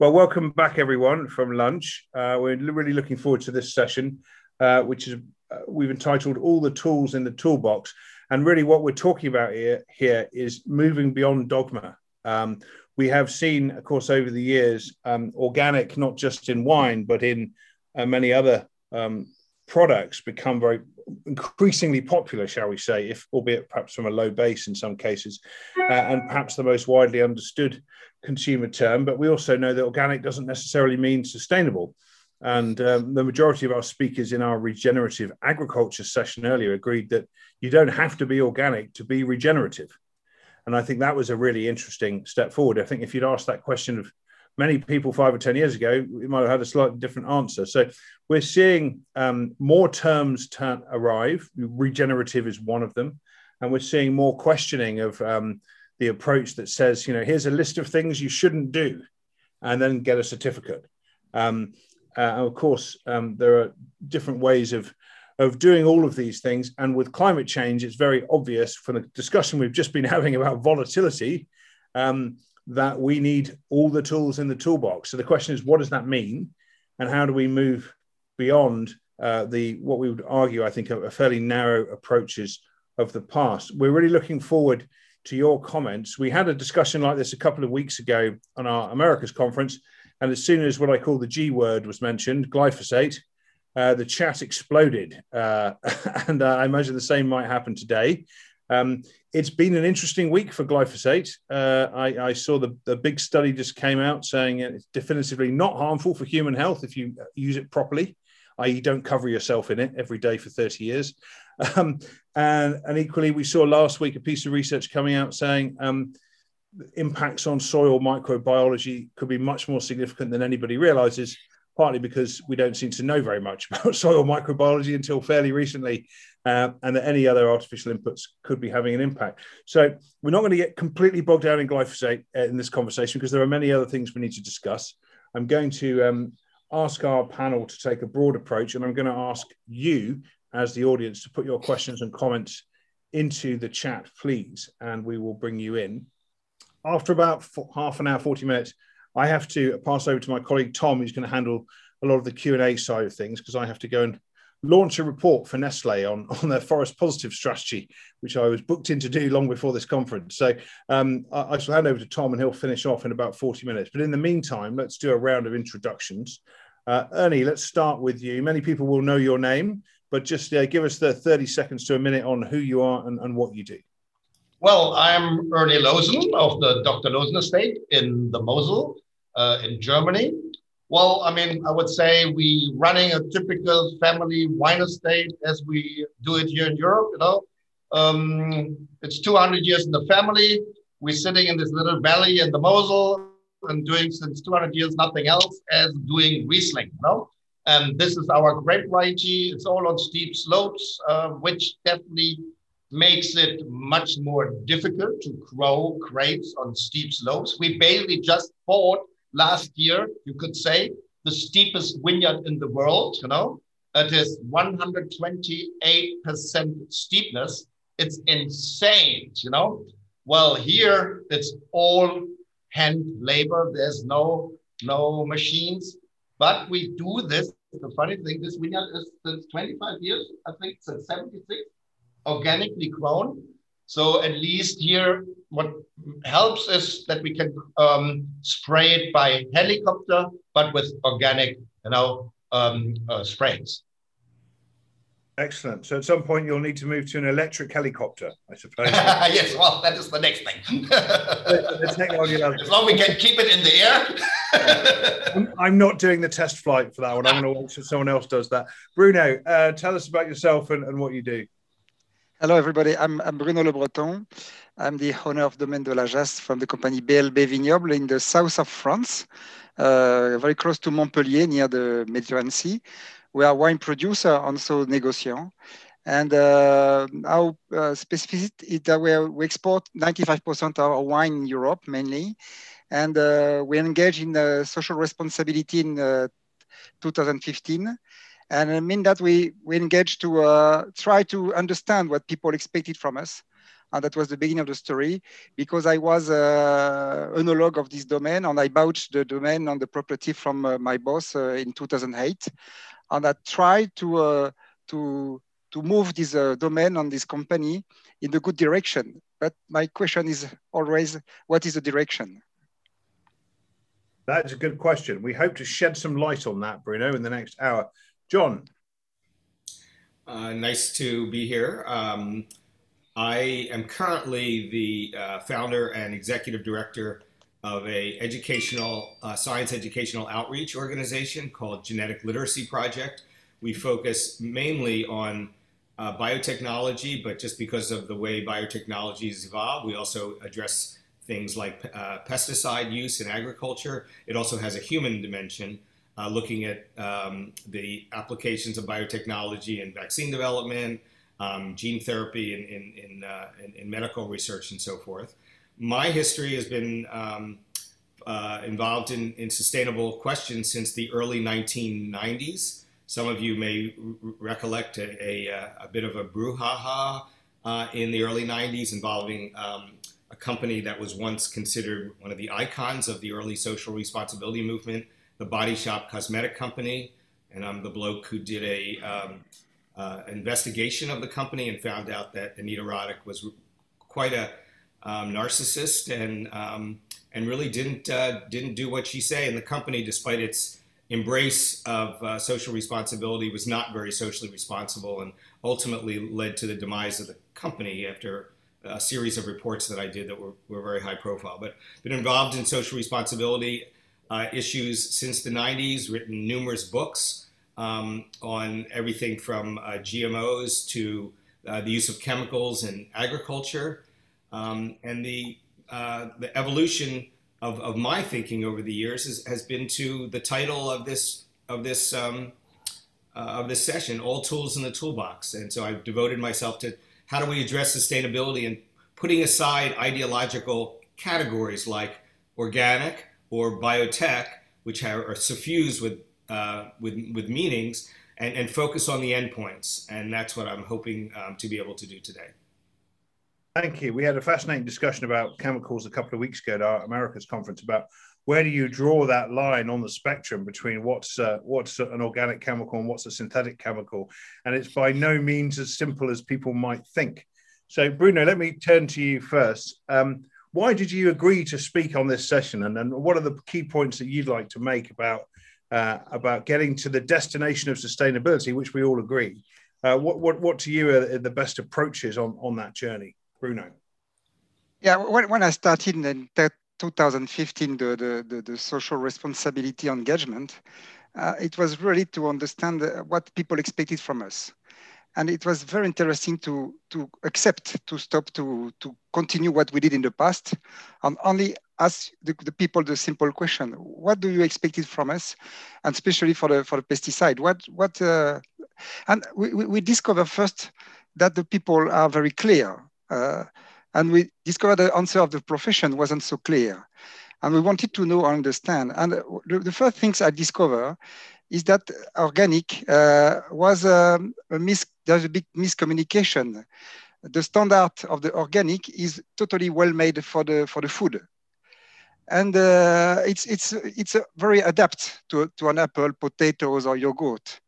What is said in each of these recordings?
Well, welcome back, everyone, from lunch. Uh, we're really looking forward to this session, uh, which is uh, we've entitled "All the Tools in the Toolbox." And really, what we're talking about here, here is moving beyond dogma. Um, we have seen, of course, over the years, um, organic, not just in wine, but in uh, many other um, products, become very increasingly popular, shall we say, if albeit perhaps from a low base in some cases, uh, and perhaps the most widely understood consumer term, but we also know that organic doesn't necessarily mean sustainable. And um, the majority of our speakers in our regenerative agriculture session earlier agreed that you don't have to be organic to be regenerative. And I think that was a really interesting step forward. I think if you'd asked that question of many people five or 10 years ago, we might have had a slightly different answer. So we're seeing um, more terms turn, arrive. Regenerative is one of them. And we're seeing more questioning of um, the approach that says, you know, here's a list of things you shouldn't do, and then get a certificate. Um, uh, of course, um, there are different ways of of doing all of these things. And with climate change, it's very obvious from the discussion we've just been having about volatility um, that we need all the tools in the toolbox. So the question is, what does that mean, and how do we move beyond uh, the what we would argue, I think, are fairly narrow approaches of the past? We're really looking forward to your comments. We had a discussion like this a couple of weeks ago on our Americas conference, and as soon as what I call the G word was mentioned, glyphosate, uh, the chat exploded. Uh, and uh, I imagine the same might happen today. Um, it's been an interesting week for glyphosate. Uh, I, I, saw the, the big study just came out saying it's definitively not harmful for human health if you use it properly, i.e., don't cover yourself in it every day for 30 years. Um, and, and equally, we saw last week a piece of research coming out saying um, impacts on soil microbiology could be much more significant than anybody realizes, partly because we don't seem to know very much about soil microbiology until fairly recently, uh, and that any other artificial inputs could be having an impact. So we're not going to get completely bogged down in glyphosate uh, in this conversation because there are many other things we need to discuss. I'm going to um, ask our panel to take a broad approach, and I'm going to ask you as the audience to put your questions and comments into the chat, please, and we will bring you in. After about half an hour, 40 minutes, I have to pass over to my colleague Tom, who's going to handle a lot of the Q&A side of things, because I have to go and launch a report for Nestle on, on their forest positive strategy, which I was booked in to do long before this conference. So um, I, I shall hand over to Tom and he'll finish off in about 40 minutes. But in the meantime, let's do a round of introductions. Uh, Ernie, let's start with you. Many people will know your name, but just uh, give us the 30 seconds to a minute on who you are and, and what you do. Well, I'm Ernie Loosen of the Dr. Loosen Estate in the Mosel uh, in Germany. Well, I mean, I would say we running a typical family wine estate as we do it here in Europe. You know, um, it's 200 years in the family. We're sitting in this little valley in the Mosel and doing since 200 years nothing else as doing Riesling. You know, and this is our grape variety. It's all on steep slopes, uh, which definitely makes it much more difficult to grow grapes on steep slopes. We basically just bought last year, you could say, the steepest vineyard in the world, you know. It is 128% steepness. It's insane, you know. Well, here it's all hand labor. There's no no machines. But we do this. The funny thing, this vineyard is since 25 years, I think since 76, organically grown. So at least here, what helps is that we can um, spray it by helicopter, but with organic, you know, um, uh, sprays. Excellent. So at some point you'll need to move to an electric helicopter, I suppose. yes, well, that is the next thing. the, technology as long as we can keep it in the air. I'm, I'm, not doing the test flight for that one. I'm going to wait until someone else does that. Bruno, uh, tell us about yourself and, and what you do. Hello, everybody. I'm, I'm Bruno Le Breton. I'm the owner of Domaine de la Jasse from the company BLB Vignobles in the south of France, uh, very close to Montpellier, near the Mediterranean Sea. We are wine producer, also negociant. And uh, our uh, specificity is that we, we export 95% of our wine in Europe mainly. And uh, we engage in uh, social responsibility in uh, 2015. And I mean that we, we engage to uh, try to understand what people expected from us and that was the beginning of the story because I was uh, enologue of this domain and I bought the domain on the property from uh, my boss uh, in 2008, and I tried to uh, to to move this uh, domain on this company in the good direction. But my question is always, what is the direction? That's a good question. We hope to shed some light on that, Bruno, in the next hour. Jon. Uh, nice to be here. Um, I am currently the uh, founder and executive director of a educational uh, science educational outreach organization called Genetic Literacy Project. We focus mainly on uh, biotechnology, but just because of the way biotechnology has evolved, we also address things like uh, pesticide use in agriculture. It also has a human dimension, uh, looking at um, the applications of biotechnology and vaccine development, um, gene therapy, in, in, in, uh, in, medical research, and so forth. My history has been um, uh, involved in, in sustainable questions since the early 1990s. Some of you may recollect a, a, a, bit of a brouhaha uh, in the early 90s involving um, a company that was once considered one of the icons of the early social responsibility movement, the Body Shop Cosmetic Company. And I'm the bloke who did a um, uh, investigation of the company and found out that Anita Roddick was quite a um, narcissist and um, and really didn't uh, didn't do what she say. And the company, despite its embrace of uh, social responsibility was not very socially responsible and ultimately led to the demise of the company after a series of reports that I did that were, were very high profile. But been involved in social responsibility uh, issues since the 90s, written numerous books um, on everything from uh, GMOs to uh, the use of chemicals in agriculture um, and the, uh, the evolution of, of my thinking over the years is, has been to the title of this of this um, uh, of this session, all tools in the toolbox. And so I've devoted myself to how do we address sustainability and putting aside ideological categories like organic or biotech, which are, suffused with uh, with with meanings, and, and focus on the endpoints. And that's what I'm hoping um, to be able to do today. Thank you. We had a fascinating discussion about chemicals a couple of weeks ago at our Americas conference about where do you draw that line on the spectrum between what's uh, what's an organic chemical and what's a synthetic chemical, and it's by no means as simple as people might think. So, Bruno, let me turn to you first. Um, why did you agree to speak on this session, and, and what are the key points that you'd like to make about uh, about getting to the destination of sustainability, which we all agree? Uh, what what what to you are the best approaches on on that journey? Bruno. Yeah, when, when I started in 2015, the, the, the, the social responsibility engagement, uh, it was really to understand what people expected from us. And it was very interesting to, to accept, to stop, to, to continue what we did in the past, and only ask the, the people the simple question, what do you expect from us? And especially for the, for the pesticide, what, what, uh, and we, we, discover first that the people are very clear uh, and we discovered the answer of the profession wasn't so clear. And we wanted to know and understand. And the, the first things I discovered is that organic uh, was um, a mis there's a big miscommunication. The standard of the organic is totally well made for the for the food, and uh, it's it's it's very adapt to to an apple, potatoes, or yogurt.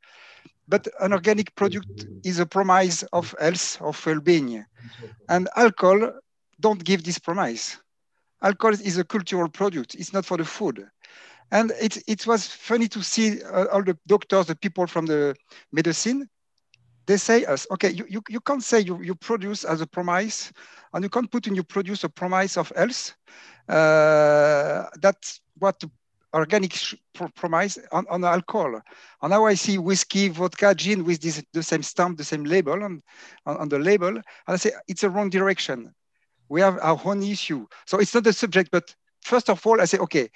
But an organic product is a promise of health, of well-being. And alcohol don't give this promise. Alcohol is a cultural product. It's not for the food. And it, it was funny to see uh, all the doctors, the people from the medicine, they say us, okay, you, you, you can't say you, you produce as a promise, and you can't put in you produce a promise of health. Uh, that's what organic promise on, on alcohol. And now I see whiskey, vodka, gin with this, the same stamp, the same label on, on, on the label. And I say, it's a wrong direction. We have our own issue. So it's not the subject, but first of all, I say, okay,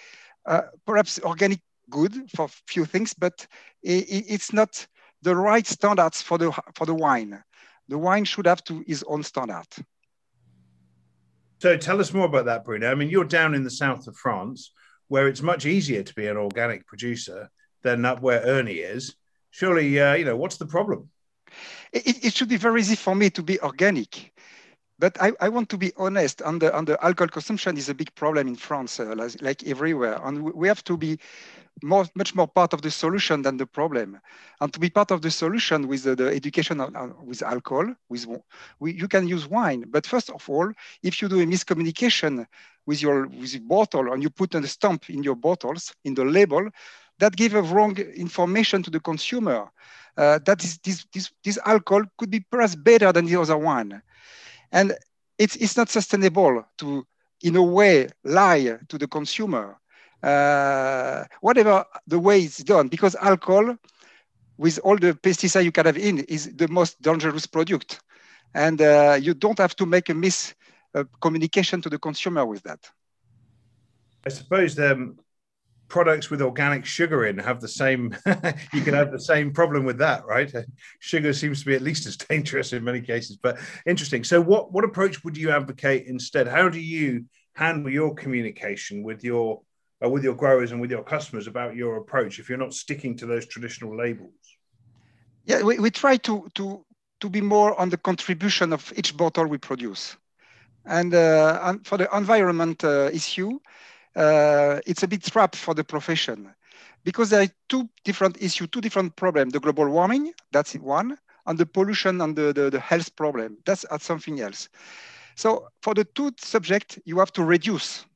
uh, perhaps organic good for few things, but it, it's not the right standards for the, for the wine. The wine should have to his own standard. So tell us more about that, Bruno. I mean, you're down in the south of France where it's much easier to be an organic producer than up where Ernie is. Surely, uh, you know, what's the problem? It, it, should be very easy for me to be organic. But I, I want to be honest. On the on the alcohol consumption is a big problem in France, uh, like, like everywhere, and we have to be more, much more part of the solution than the problem. And to be part of the solution with the, the education on, on, with alcohol, with we, you can use wine. But first of all, if you do a miscommunication with your with your bottle and you put a stamp in your bottles in the label, that give a wrong information to the consumer. Uh, that is, this, this, this alcohol could be perhaps better than the other one. And it's, it's not sustainable to, in a way, lie to the consumer. Uh, whatever the way it's done, because alcohol, with all the pesticide you can have in, is the most dangerous product. And uh, you don't have to make a miscommunication uh, to the consumer with that. I suppose um, products with organic sugar in have the same you can have the same problem with that right? Sugar seems to be at least as dangerous in many cases but interesting. So what what approach would you advocate instead? How do you handle your communication with your uh, with your growers and with your customers about your approach if you're not sticking to those traditional labels? Yeah we, we try to to to be more on the contribution of each bottle we produce. And, uh, for the environment uh, issue uh, it's a bit trap for the profession because there are two different issues, two different problems. The global warming, that's one, and the pollution and the, the, the health problem, that's something else. So for the two subject, you have to reduce.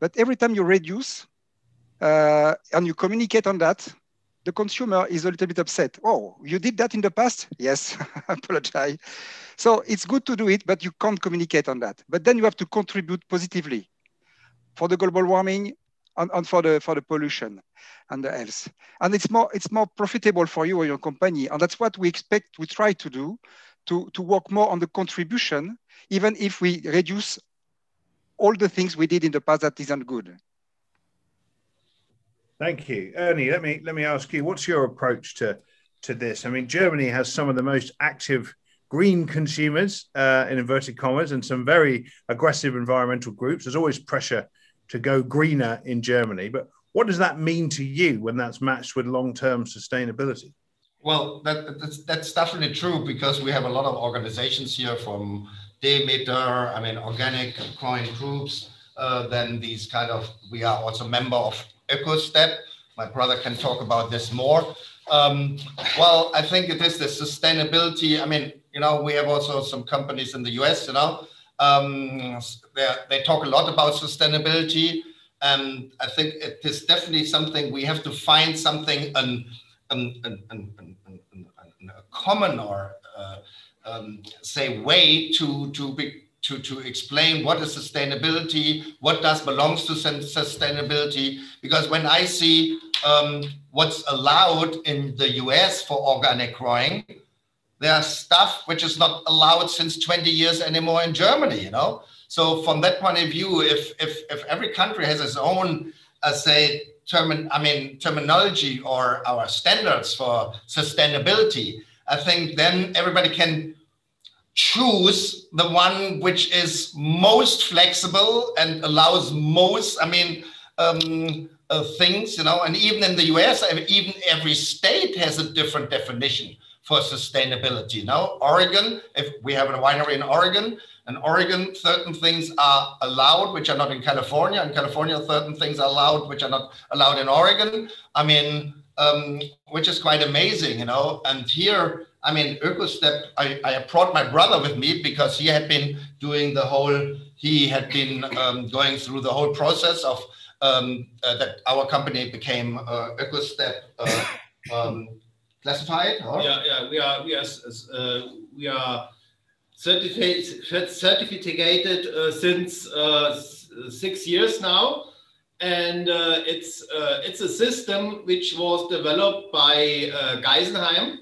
But every time you reduce uh, and you communicate on that, the consumer is a little bit upset. Oh, you did that in the past? Yes, apologize. So it's good to do it, but you can't communicate on that. But then you have to contribute positively for the global warming and, and, for the for the pollution and the health. And it's more it's more profitable for you or your company. And that's what we expect, we try to do, to, to work more on the contribution, even if we reduce all the things we did in the past that isn't good. Thank you. Ernie, let me let me ask you, what's your approach to to this? I mean, Germany has some of the most active green consumers uh, in inverted commas and some very aggressive environmental groups. There's always pressure to go greener in Germany. But what does that mean to you when that's matched with long term sustainability? Well, that, that's, that's definitely true because we have a lot of organizations here from Demeter, I mean, organic growing groups. Uh, then these kind of, we are also member of EcoStep. My brother can talk about this more. Um, well, I think it is the sustainability. I mean, you know, we have also some companies in the US, you know, um, they talk a lot about sustainability. And I think it is definitely something we have to find something, an, an, an, a common or uh, um, say way to, to be, to, to explain what is sustainability, what does belongs to sustainability. Because when I see um, what's allowed in the US for organic growing, there's stuff which is not allowed since 20 years anymore in Germany, you know? So from that point of view, if, if, if every country has its own, uh, say, term, I mean, terminology or our standards for sustainability, I think then everybody can choose the one which is most flexible and allows most, I mean, um, uh, things, you know, and even in the US, even every state has a different definition for sustainability. Now, Oregon, if we have a winery in Oregon, in Oregon, certain things are allowed, which are not in California. In California, certain things are allowed, which are not allowed in Oregon. I mean, um, which is quite amazing, you know. And here, I mean, EcoStep, I, I brought my brother with me because he had been doing the whole, he had been um, going through the whole process of um, uh, that our company became uh, EcoStep uh, classified? Or? Yeah, yeah, we are we are uh, we are certified certificated uh, since uh, six years now, and uh, it's uh, it's a system which was developed by uh, Geisenheim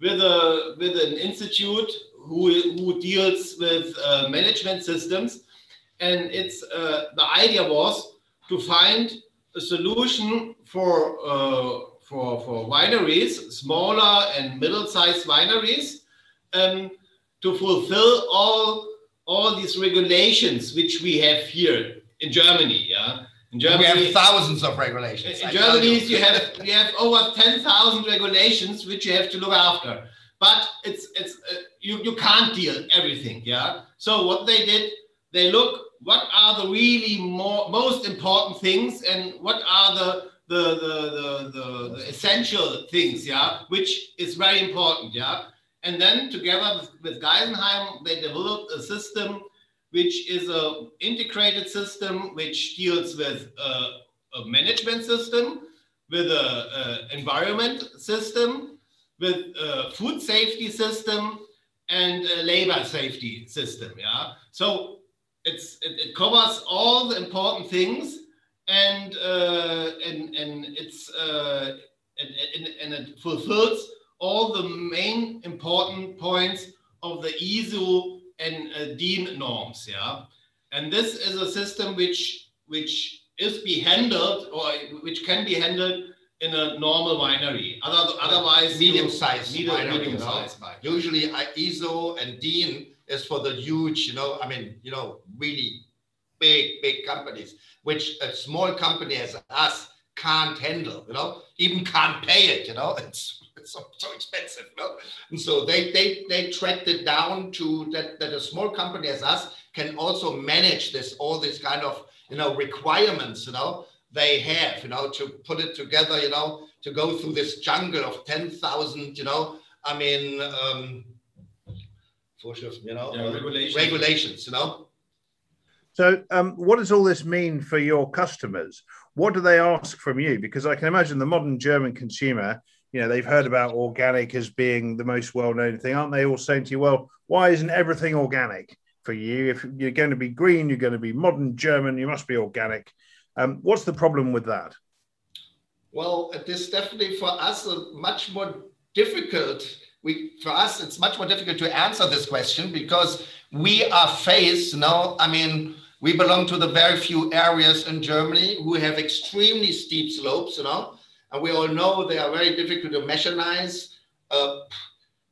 with a with an institute who who deals with management systems, and it's the idea was to find a solution for for, for wineries, smaller and middle-sized wineries, um, to fulfill all, all these regulations which we have here in Germany. Yeah, in Germany we have thousands of regulations. In I Germany, you. you have you have over ten thousand regulations which you have to look after. but it's it's uh, you you can't deal everything. Yeah. So what they did, they look what are the really more most important things and what are the the, the, the, the, essential things, yeah, which is very important, yeah. And then together with, with Geisenheim, they developed a system which is a integrated system which deals with uh, a management system, with a, a environment system, with a food safety system, and a labor safety system. Yeah, so it's it, it covers all the important things, and uh, and and it's uh, and, and, and it fulfills all the main important points of the ISO and uh, DIN norms. Yeah, and this is a system which which is be handled or which can be handled in a normal winery. Other, otherwise, medium sized winery, medium you know? size. Usually, ISO and DIN is for the huge, you know, I mean, you know, really big, big companies, which a small company as us can't handle, you know, even can't pay it, you know, it's, it's so, so expensive, you know. And so they, they, they tracked it down to that, that a small company as us can also manage this, all this kind of, you know, requirements, you know, they have, you know, to put it together, you know, to go through this jungle of 10,000, you know, I mean, um, you know, Yeah, regulations. regulations, you know. So, um, what does all this mean for your customers? What do they ask from you? Because I can imagine the modern German consumer, you know, they've heard about organic as being the most well known thing. Aren't they all saying to you, well, why isn't everything organic for you? If you're going to be green, you're going to be modern German, you must be organic. Um, what's the problem with that? Well, it is definitely for us much more difficult. We for us it's much more difficult to answer this question because we are faced you now. I mean, we belong to the very few areas in Germany who have extremely steep slopes, you know, and we all know they are very difficult to mechanize. Uh,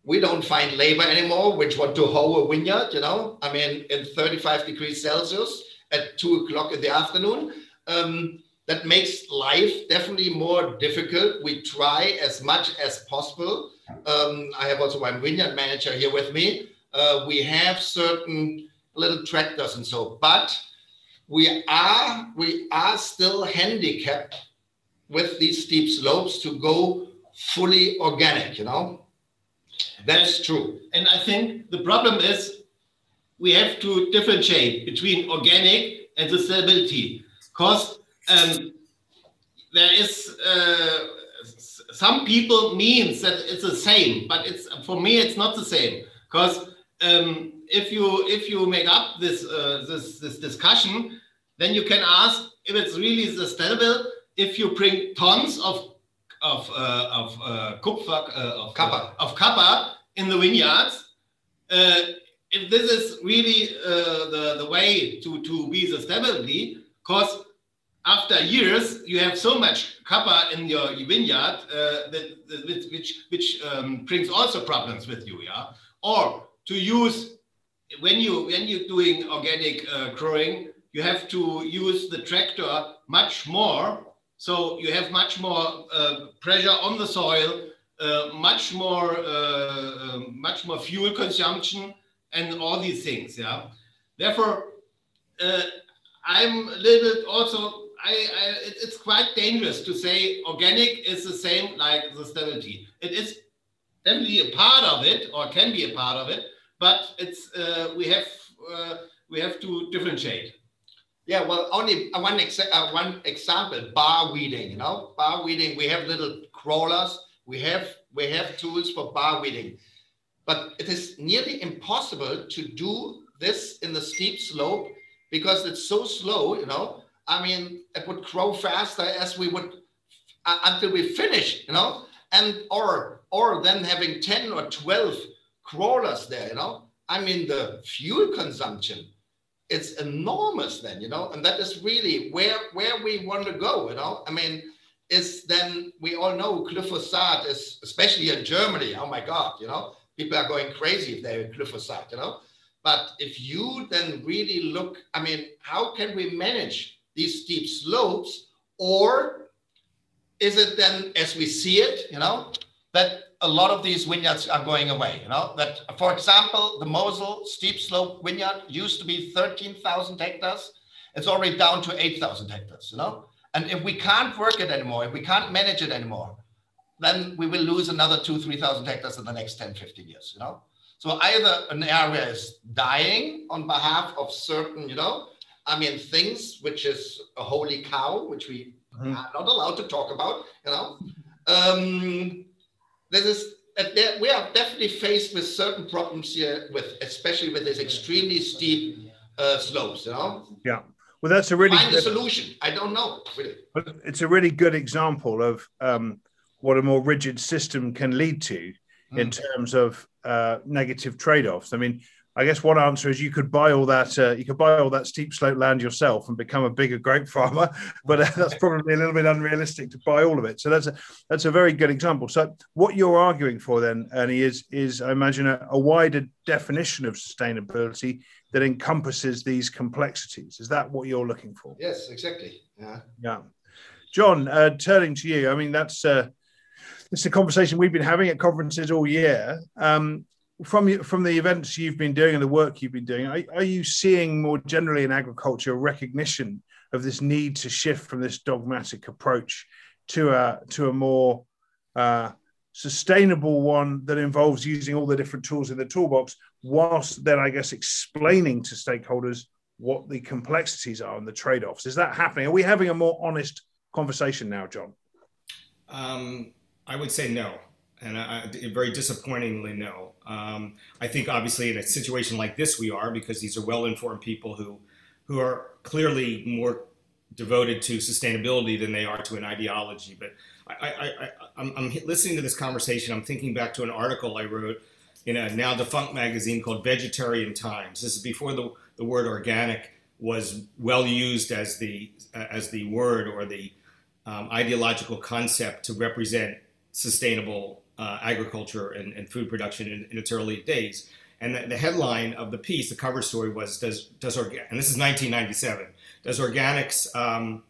we don't find labor anymore, which want to hoe a vineyard, you know. I mean, in 35 degrees Celsius at two o'clock in the afternoon. Um, that makes life definitely more difficult. We try as much as possible. Um, I have also my vineyard manager here with me. Uh, we have certain little tractors and so, but we are we are still handicapped with these steep slopes to go fully organic. You know, that's true. And I think the problem is we have to differentiate between organic and sustainability because um, there is uh, some people means that it's the same, but it's for me it's not the same because um, if you if you make up this uh, this this discussion, then you can ask if it's really sustainable if you bring tons of of uh, of uh, kupfer uh, of Kappa. of kappa in the vineyards. Uh, if this is really uh, the the way to to be sustainably, because after years you have so much kappa in your vineyard uh, that, that which which, which um, brings also problems with you, yeah. Or to use when you when you're doing organic uh, growing, you have to use the tractor much more. So you have much more uh, pressure on the soil, uh, much more uh, um, much more fuel consumption, and all these things. Yeah. Therefore, uh, I'm a little bit also. I, I it- it's quite dangerous to say organic is the same like the sustainability. It is definitely a part of it, or can be a part of it, but it's uh, we have uh, we have to differentiate. Yeah, well, only uh, one exa- one example: bar weeding. You know, bar weeding. We have little crawlers. We have we have tools for bar weeding, but it is nearly impossible to do this in the steep slope because it's so slow. You know, I mean, it would grow faster as we would uh, until we finish. You know, and or or then having ten or twelve crawlers there. You know, I mean, the fuel consumption it's enormous then you know? And that is really where where we want to go you know? I mean is then we all know glyphosate is especially in germany oh my god you know? People are going crazy if they have glyphosate you know? But if you then really look i mean how can we manage these steep slopes? Or is it then as we see it you know that a lot of these vineyards are going away. You know that, for example, the Mosel steep slope vineyard used to be 13,000 hectares. It's already down to 8,000 hectares. You know, and if we can't work it anymore, if we can't manage it anymore, then we will lose another two, 3,000 hectares in the next 10, 15 years. You know, so either an area is dying on behalf of certain, you know, I mean, things which is a holy cow, which we mm-hmm. are not allowed to talk about, you know. Um, this is we are definitely faced with certain problems here, with especially with this extremely steep uh, slopes, you know. Yeah. Well, that's a really find good, a solution. I don't know. Really. It's a really good example of um, what a more rigid system can lead to mm. in terms of uh, negative trade-offs. I mean, I guess one answer is you could buy all that uh, you could buy all that steep slope land yourself and become a bigger grape farmer, but uh, that's probably a little bit unrealistic to buy all of it. So that's a that's a very good example. So what you're arguing for then, Ernie, is is I imagine a, a wider definition of sustainability that encompasses these complexities. Is that what you're looking for? Yes, exactly. Yeah. Yeah. Jon, uh, turning to you, I mean that's. Uh, it's a conversation we've been having at conferences all year. Um, from from the events you've been doing and the work you've been doing, are, are you seeing more generally in agriculture recognition of this need to shift from this dogmatic approach to a to a more uh, sustainable one that involves using all the different tools in the toolbox, whilst then I guess explaining to stakeholders what the complexities are and the trade-offs. Is that happening? Are we having a more honest conversation now, Jon? Um, I would say no and I, very disappointingly no. Um, I think obviously in a situation like this we are because these are well-informed people who who are clearly more devoted to sustainability than they are to an ideology. But I, am listening to this conversation. I'm thinking back to an article I wrote in a now defunct magazine called Vegetarian Times. This is before the, the word organic was well used as the as the word or the um, ideological concept to represent sustainable uh, agriculture and, and, food production in, in, its early days. And the, the, headline of the piece, the cover story was, does, does orga- and this is 1997, does organics um,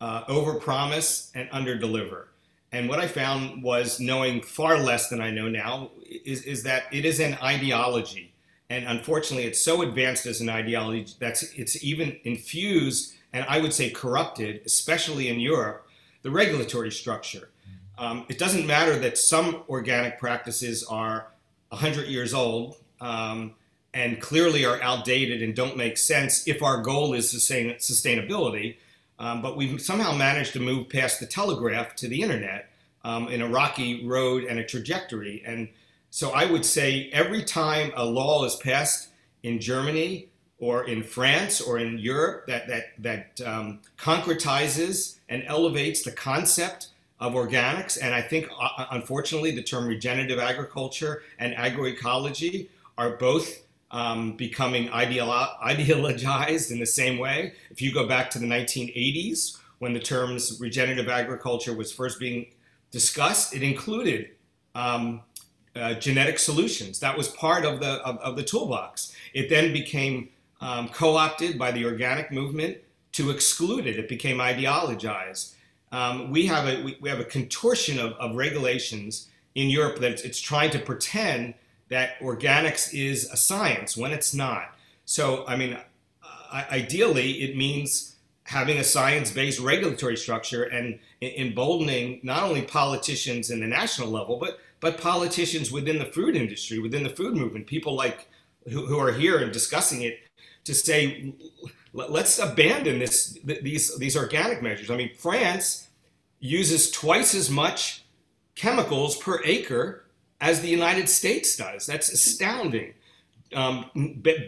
uh, overpromise and underdeliver? And what I found was knowing far less than I know now is, is that it is an ideology. And unfortunately, it's so advanced as an ideology that it's even infused and I would say corrupted, especially in Europe, the regulatory structure. Um, it doesn't matter that some organic practices are 100 years old um, and clearly are outdated and don't make sense if our goal is sustain- sustainability. Um, but we've somehow managed to move past the telegraph to the internet um, in a rocky road and a trajectory. And so I would say every time a law is passed in Germany or in France or in Europe that, that, that um, concretizes and elevates the concept of organics. And I think, uh, uh, unfortunately, the term regenerative agriculture and agroecology are both um, becoming ideolo- ideologized in the same way. If you go back to the 1980s, when the terms regenerative agriculture was first being discussed, it included um, uh, genetic solutions. That was part of the of, of the toolbox. It then became um, co-opted by the organic movement to exclude it. It became ideologized um, we have a we, we, have a contortion of, of regulations in Europe that it's, it's, trying to pretend that organics is a science when it's not. So, I mean, uh, ideally, it means having a science-based regulatory structure and emboldening not only politicians in the national level, but but politicians within the food industry, within the food movement, people like who, who are here and discussing it, to say let's abandon this these these organic measures. I mean, France uses twice as much chemicals per acre as the United States does. That's astounding. Um,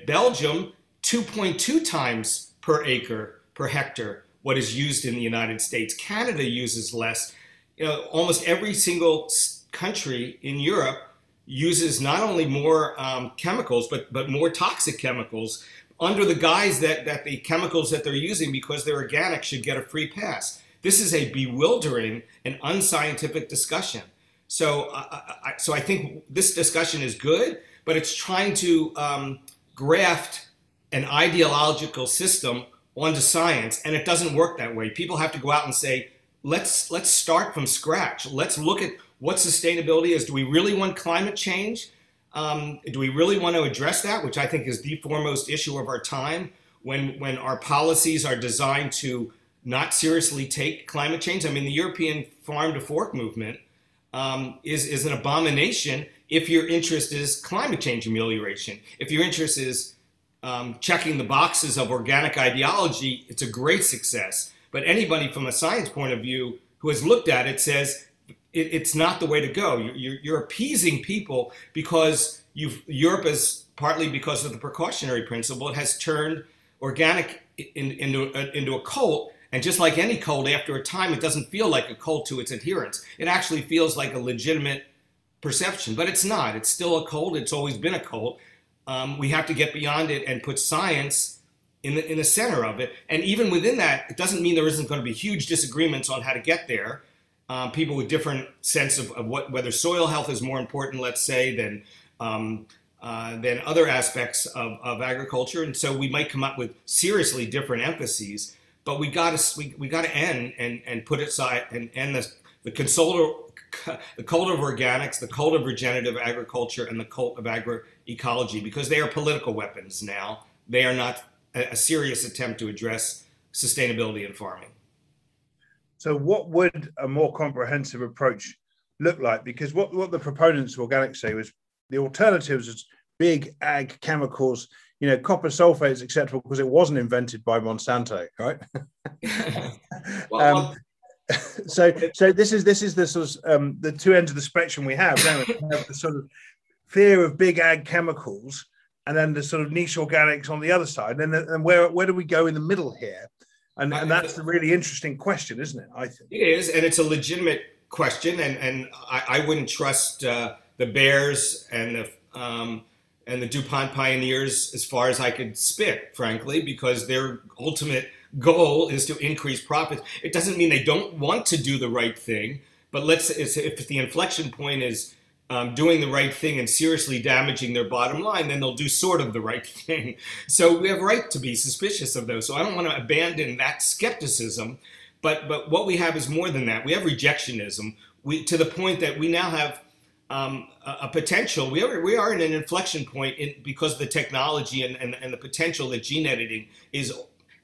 Belgium, 2.2 times per acre per hectare what is used in the United States. Canada uses less. You know, almost every single country in Europe uses not only more um, chemicals but but more toxic chemicals under the guise that, that the chemicals that they're using because they're organic should get a free pass. This is a bewildering and unscientific discussion. So, uh, I, so I think this discussion is good, but it's trying to um, graft an ideological system onto science, and it doesn't work that way. People have to go out and say, let's let's start from scratch. Let's look at what sustainability is. Do we really want climate change? Um, do we really want to address that, which I think is the foremost issue of our time, when when our policies are designed to not seriously take climate change? I mean, the European farm to fork movement um, is is an abomination if your interest is climate change amelioration. If your interest is um, checking the boxes of organic ideology, it's a great success. But anybody from a science point of view who has looked at it says it, it's not the way to go. You're, you're appeasing people because you've, Europe is partly because of the precautionary principle. It has turned organic in, into, uh, into a cult. And just like any cult, after a time, it doesn't feel like a cult to its adherents. It actually feels like a legitimate perception, but it's not. It's still a cult. It's always been a cult. Um, we have to get beyond it and put science in the, in the center of it. And even within that, it doesn't mean there isn't going to be huge disagreements on how to get there um, people with different sense of, of, what whether soil health is more important, let's say, than um, uh, than other aspects of, of agriculture, and so we might come up with seriously different emphases. But we got to we, we got to end and and put aside and end the the the cult of organics, the cult of regenerative agriculture, and the cult of agroecology because they are political weapons now. They are not a serious attempt to address sustainability in farming. So, what would a more comprehensive approach look like? Because what, what the proponents of organic say was the alternatives is big ag chemicals, you know, copper sulfate is acceptable because it wasn't invented by Monsanto, right? well, um, so, so this is this is the sort of um, the two ends of the spectrum we have. Now we have the sort of fear of big ag chemicals, and then the sort of niche organics on the other side. And, and where where do we go in the middle here? And, and that's a really interesting question, isn't it? I think it is, and it's a legitimate question, and and I, I wouldn't trust uh, the Bayers and the um, and the DuPont pioneers as far as I could spit, frankly, because their ultimate goal is to increase profits. It doesn't mean they don't want to do the right thing, but let's if the inflection point is um, doing the right thing and seriously damaging their bottom line, then they'll do sort of the right thing. So we have right to be suspicious of those. So I don't want to abandon that skepticism, but but what we have is more than that. We have rejectionism. We to the point that we now have um, a, a, potential. We are we are in an inflection point in, because the technology and, and, and the potential that gene editing is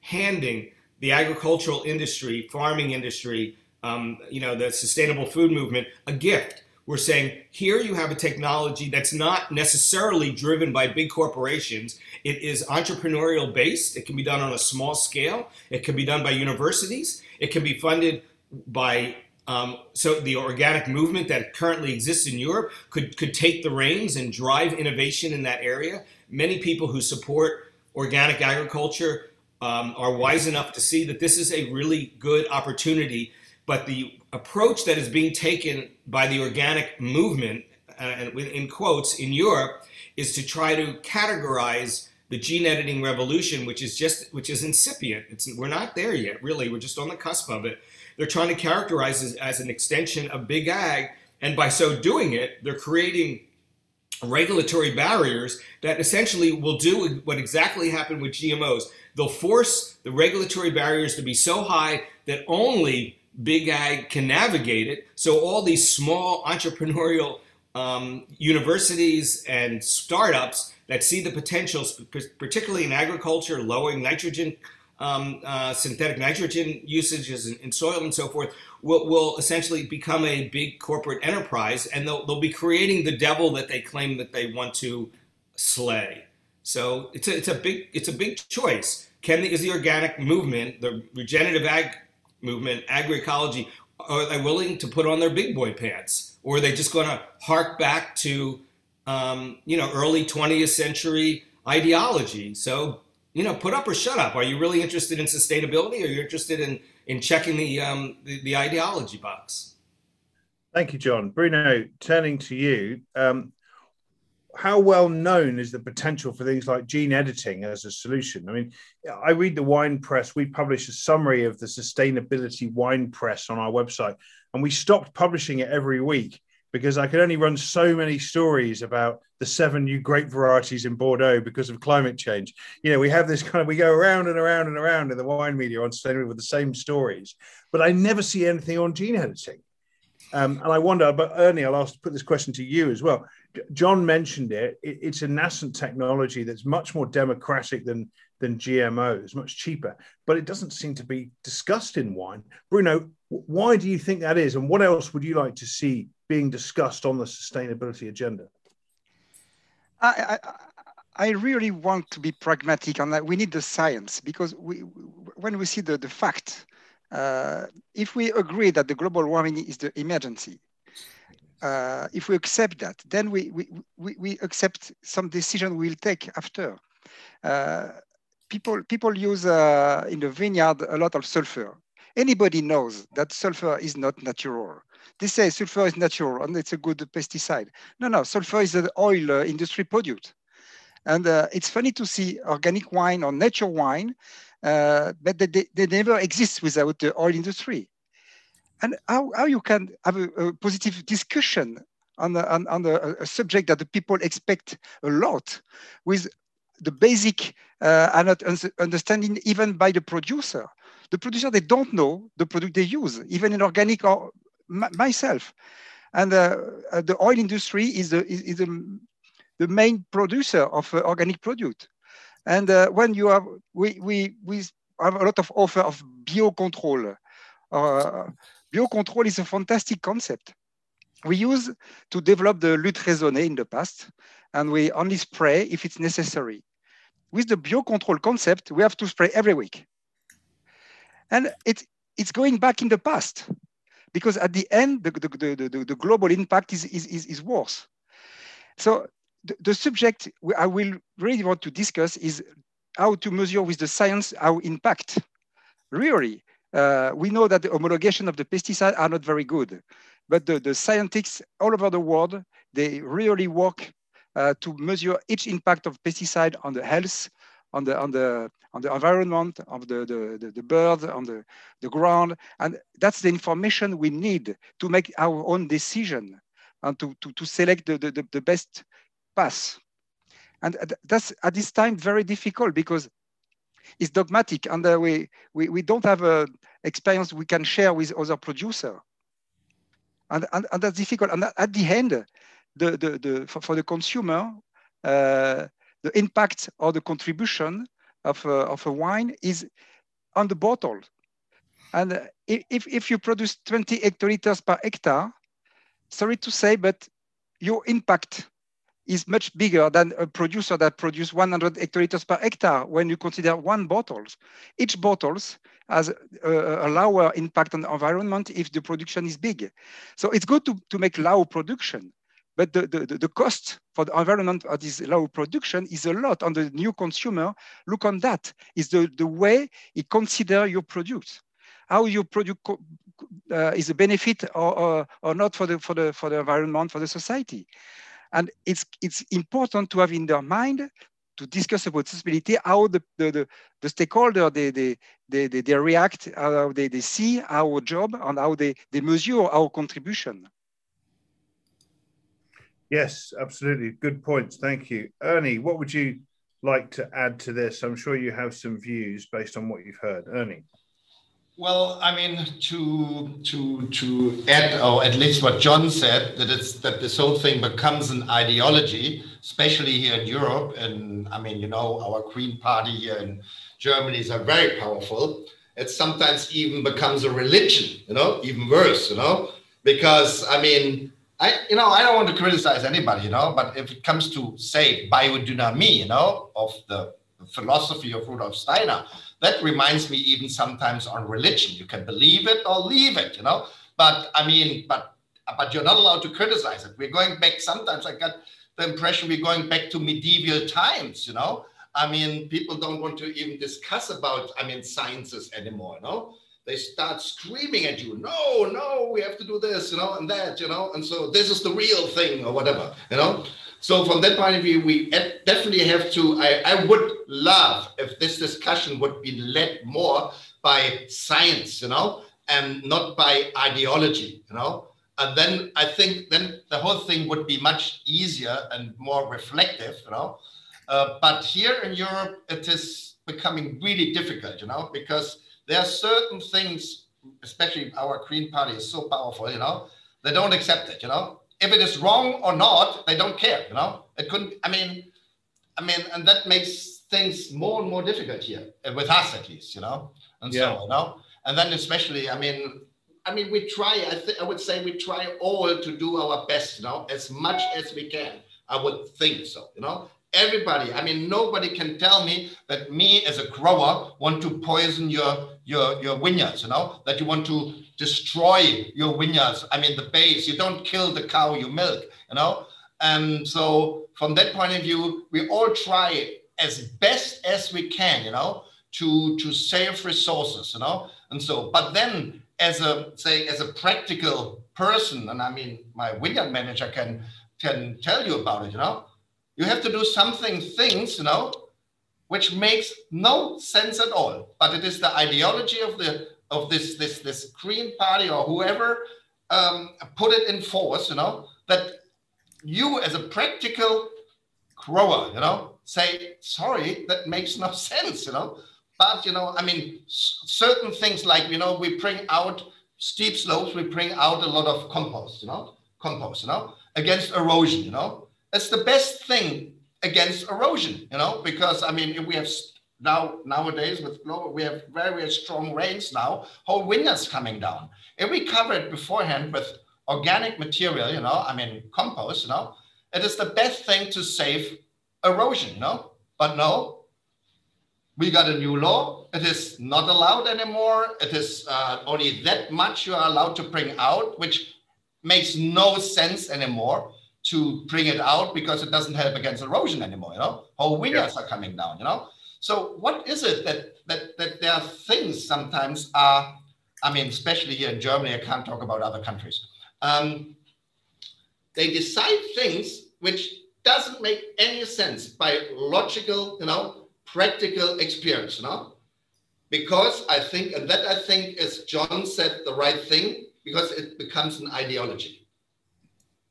handing the agricultural industry, farming industry, um, you know, the sustainable food movement a gift we're saying here you have a technology that's not necessarily driven by big corporations. It is entrepreneurial based. It can be done on a small scale. It can be done by universities. It can be funded by um, so the organic movement that currently exists in Europe could could take the reins and drive innovation in that area. Many people who support organic agriculture um, are wise enough to see that this is a really good opportunity but the approach that is being taken by the organic movement, uh, in quotes, in Europe, is to try to categorize the gene editing revolution, which is just which is incipient. It's, we're not there yet, really. We're just on the cusp of it. They're trying to characterize it as an extension of big ag, and by so doing it, they're creating regulatory barriers that essentially will do what exactly happened with GMOs. They'll force the regulatory barriers to be so high that only big ag can navigate it. So all these small entrepreneurial um, universities and startups that see the potentials, particularly in agriculture, lowering nitrogen, um, uh, synthetic nitrogen usages in, in, soil and so forth, will, will essentially become a big corporate enterprise, and they'll, they'll be creating the devil that they claim that they want to slay. So it's a, it's a big it's a big choice. Can the, is the organic movement, the regenerative ag movement, agroecology, are they willing to put on their big boy pants? Or are they just going to hark back to, um, you know, early 20th century ideology? So, you know, put up or shut up. Are you really interested in sustainability or are you interested in, in checking the, um, the, the ideology box? Thank you, Jon. Bruno, turning to you, um, how well known is the potential for things like gene editing as a solution? I mean, I read the Wine Press. We publish a summary of the sustainability wine press on our website, and we stopped publishing it every week because I could only run so many stories about the seven new grape varieties in Bordeaux because of climate change. You know, we have this kind of we go around and around and around in the wine media on sustainability with the same stories, but I never see anything on gene editing. Um, and I wonder, but Ernie, I'll ask put this question to you as well. Jon mentioned it. it. It's a nascent technology that's much more democratic than than GMOs, much cheaper, but it doesn't seem to be discussed in wine. Bruno, why do you think that is, and what else would you like to see being discussed on the sustainability agenda? I, I, I really want to be pragmatic on that. We need the science because we, when we see the, the fact, uh, if we agree that the global warming is the emergency, uh, if we accept that, then we, we, we, we accept some decision we'll take after. Uh, people, people use uh, in the vineyard a lot of sulfur. Anybody knows that sulfur is not natural. They say sulfur is natural and it's a good pesticide. No, no, sulfur is an oil uh, industry product. And uh, it's funny to see organic wine or nature wine, uh, but they, they never exist without the oil industry. And how, how you can have a, a positive discussion on, a, on, on a, subject that the people expect a lot with the basic uh, understanding even by the producer. The producer, they don't know the product they use, even in organic or myself. And uh, uh, the oil industry is, the, is, is the, the main producer of uh, organic product. And uh, when you have, we, we, we have a lot of offer of biocontrol. Uh, biocontrol is a fantastic concept. We use to develop the lutte raisonnée in the past, and we only spray if it's necessary. With the biocontrol concept, we have to spray every week. And it, it's going back in the past because at the end, the, the, the, the, global impact is, is, is, is worse. So the, subject I will really want to discuss is how to measure with the science our impact. Really, uh, we know that the homologation of the pesticide are not very good, but the, the scientists all over the world, they really work uh, to measure each impact of pesticide on the health, on the on the on the environment, of the the, the, the birds, on the, the ground. And that's the information we need to make our own decision and to, to, to select the, the, the best path. And that's at this time very difficult because it's dogmatic and uh, we, we, we don't have a experience we can share with other producer. And, and, and that's difficult. And at the end, the, the, the, for, for the consumer, uh, the impact or the contribution of, uh, of a wine is on the bottle. And uh, if, if you produce 20 hectoliters per hectare, sorry to say, but your impact is much bigger than a producer that produces 100 hectoliters per hectare when you consider one bottle. Each bottle has a, a, lower impact on the environment if the production is big. So it's good to, to make low production, but the, the, the cost for the environment of this low production is a lot on the new consumer. Look on that, is the, the way he consider your product. How your product uh, is a benefit or, or, or not for the, for, the, for the environment, for the society. And it's, it's important to have in their mind to discuss about accessibility, how the, the, the, the stakeholder, they, they, they, they react, how they, they see our job and how they, they measure our contribution. Yes, absolutely. Good points. Thank you. Ernie, what would you like to add to this? I'm sure you have some views based on what you've heard. Ernie. Well, I mean, to to to add, or at least what Jon said, that it's that this whole thing becomes an ideology, especially here in Europe. And I mean, you know, our Green Party here in Germany is very powerful. It sometimes even becomes a religion, you know, even worse, you know, because I mean, I you know, I don't want to criticize anybody, you know, but if it comes to say biodynamie, you know, of the philosophy of Rudolf Steiner, that reminds me even sometimes on religion. You can believe it or leave it, you know. But I mean, but but you're not allowed to criticize it. We're going back. Sometimes I got the impression we're going back to medieval times, you know. I mean, people don't want to even discuss about, I mean, sciences anymore, you know. They start screaming at you, no, no, we have to do this, you know, and that, you know, and so this is the real thing or whatever, you know. So from that point of view, we definitely have to, I, I would love if this discussion would be led more by science, you know, and not by ideology, you know. And then I think then the whole thing would be much easier and more reflective, you know. Uh, but here in Europe, it is becoming really difficult, you know, because there are certain things, especially our Green Party is so powerful, you know, they don't accept it. You know, if it is wrong or not, they don't care. You know, it couldn't. I mean, I mean, and that makes things more and more difficult here uh, with us, at least. You know, and yeah. so you know, and then especially, I mean, I mean, we try. I think I would say we try all to do our best. You know, as much as we can. I would think so. You know, everybody. I mean, nobody can tell me that me as a grower want to poison your your your vineyards. You know that you want to destroy your vineyards. I mean, the base. You don't kill the cow you milk. You know, and so from that point of view, we all try as best as we can. You know, to to save resources. You know, and so but then as a say as a practical person, and I mean, my vineyard manager can can tell you about it. You know you have to do something, things, you know, which makes no sense at all. But it is the ideology of the of this this this Green Party or whoever um, put it in force, you know, that you as a practical grower, you know, say sorry, that makes no sense, you know. But you know, I mean, certain things like you know, we bring out steep slopes, we bring out a lot of compost, you know, compost, you know, against erosion, you know it's the best thing against erosion, you know, because I mean, we have now nowadays with global, we have very, very strong rains now, whole vineyards coming down. If we cover it beforehand with organic material, you know, I mean, compost, you know, it is the best thing to save erosion, you know, but no, we got a new law. It is not allowed anymore. It is uh, only that much you are allowed to bring out, which makes no sense anymore to bring it out because it doesn't help against erosion anymore. You know, whole vineyards yeah. are coming down. You know, so what is it that that that there are things sometimes are? I mean, especially here in Germany, I can't talk about other countries. Um, they decide things which doesn't make any sense by logical, you know, practical experience. You know, because I think, and that I think, is Jon said, the right thing, because it becomes an ideology.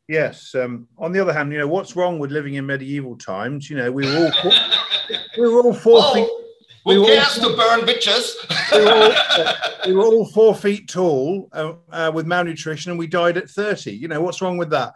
Yes. Um, on the other hand, you know what's wrong with living in medieval times? You know, we were all we were all four oh, feet. We who cares all, to burn witches? we, were all, uh, we, were all, four feet tall uh, uh, with malnutrition, and we died at thirty. You know what's wrong with that?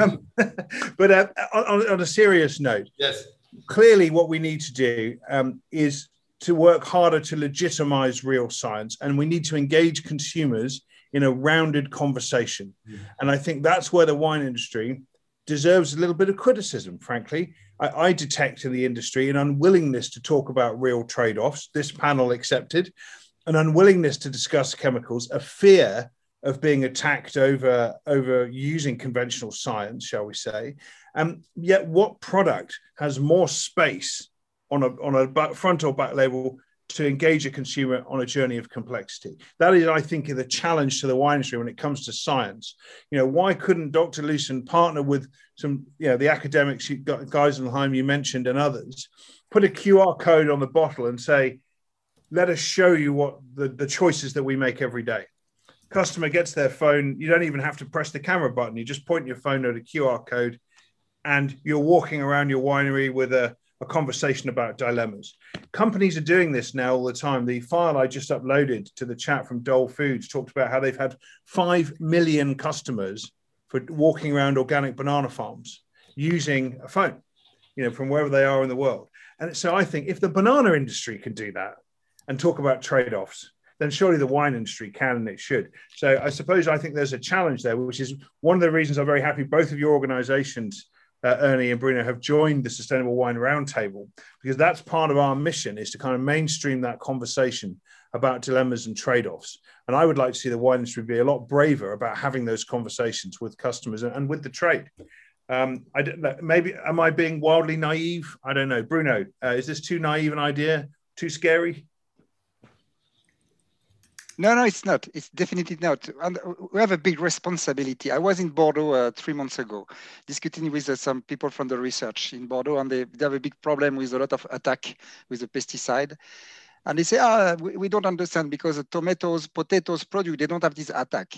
Um, but uh, on, on, a serious note, yes, clearly what we need to do um, is to work harder to legitimize real science, and we need to engage consumers in a rounded conversation. Mm. And I think that's where the wine industry deserves a little bit of criticism, frankly. I, I detect in the industry an unwillingness to talk about real trade offs, this panel accepted, an unwillingness to discuss chemicals, a fear of being attacked over, over using conventional science, shall we say. And yet, what product has more space on a, on a front or back label to engage a consumer on a journey of complexity. That is, I think, the challenge to the wine industry when it comes to science. You know, why couldn't Dr. Loosen partner with some, you know, the academics, you, got, Geisenheim you mentioned, and others, put a QR code on the bottle and say, let us show you what the, the choices that we make every day. Customer gets their phone, you don't even have to press the camera button. You just point your phone at a QR code and you're walking around your winery with a a conversation about dilemmas. Companies are doing this now all the time. The file I just uploaded to the chat from Dole Foods talked about how they've had 5 million customers for walking around organic banana farms using a phone, you know, from wherever they are in the world. And so I think if the banana industry can do that and talk about trade offs, then surely the wine industry can and it should. So I suppose I think there's a challenge there, which is one of the reasons I'm very happy both of your organizations uh, Ernie and Bruno have joined the Sustainable Wine Roundtable because that's part of our mission is to kind of mainstream that conversation about dilemmas and trade-offs. And I would like to see the wine industry be a lot braver about having those conversations with customers and, and with the trade. Um, I maybe am I being wildly naive? I don't know. Bruno, uh, is this too naive an idea? Too scary? No, no, it's not. It's definitely not. And we have a big responsibility. I was in Bordeaux uh, three months ago, discussing with uh, some people from the research in Bordeaux, and they, they, have a big problem with a lot of attack with the pesticide. And they say, ah, we, we don't understand because the tomatoes, potatoes produce, they don't have this attack.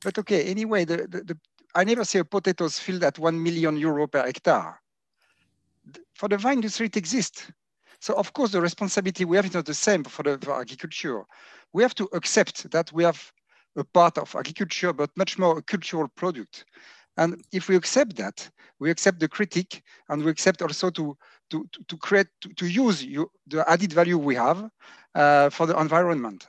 But okay, anyway, the, the, the, I never see a potatoes field at 1 million euro per hectare. For the vine industry, it exists. So of course, the responsibility we have is not the same for the for agriculture we have to accept that we have a part of agriculture, but much more a cultural product. And if we accept that, we accept the critique and we accept also to, to, to create, to, to use you, the added value we have uh, for the environment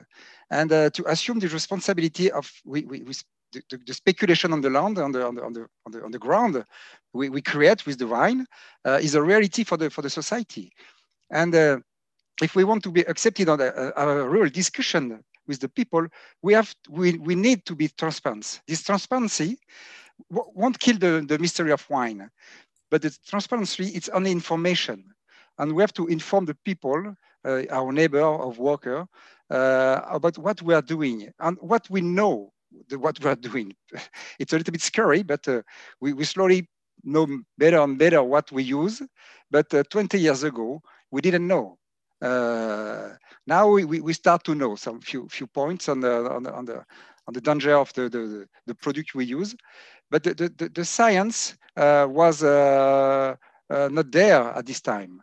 and uh, to assume the responsibility of we, we, we the, the, speculation on the land, on the, on the, on the, on the, on the ground we, we create with the wine uh, is a reality for the, for the society. And uh, if we want to be accepted on a, a, a, real discussion with the people, we have we, we need to be transparent. This transparency won't kill the, the mystery of wine, but the transparency it's only information, and we have to inform the people, uh, our neighbor, of worker, uh, about what we are doing and what we know the, what we are doing. it's a little bit scary, but uh, we, we slowly know better and better what we use. But uh, 20 years ago, we didn't know. Uh, now we, we start to know some few few points on the on the on the, on the danger of the, the, the product we use, but the, the, the science uh, was uh, uh, not there at this time,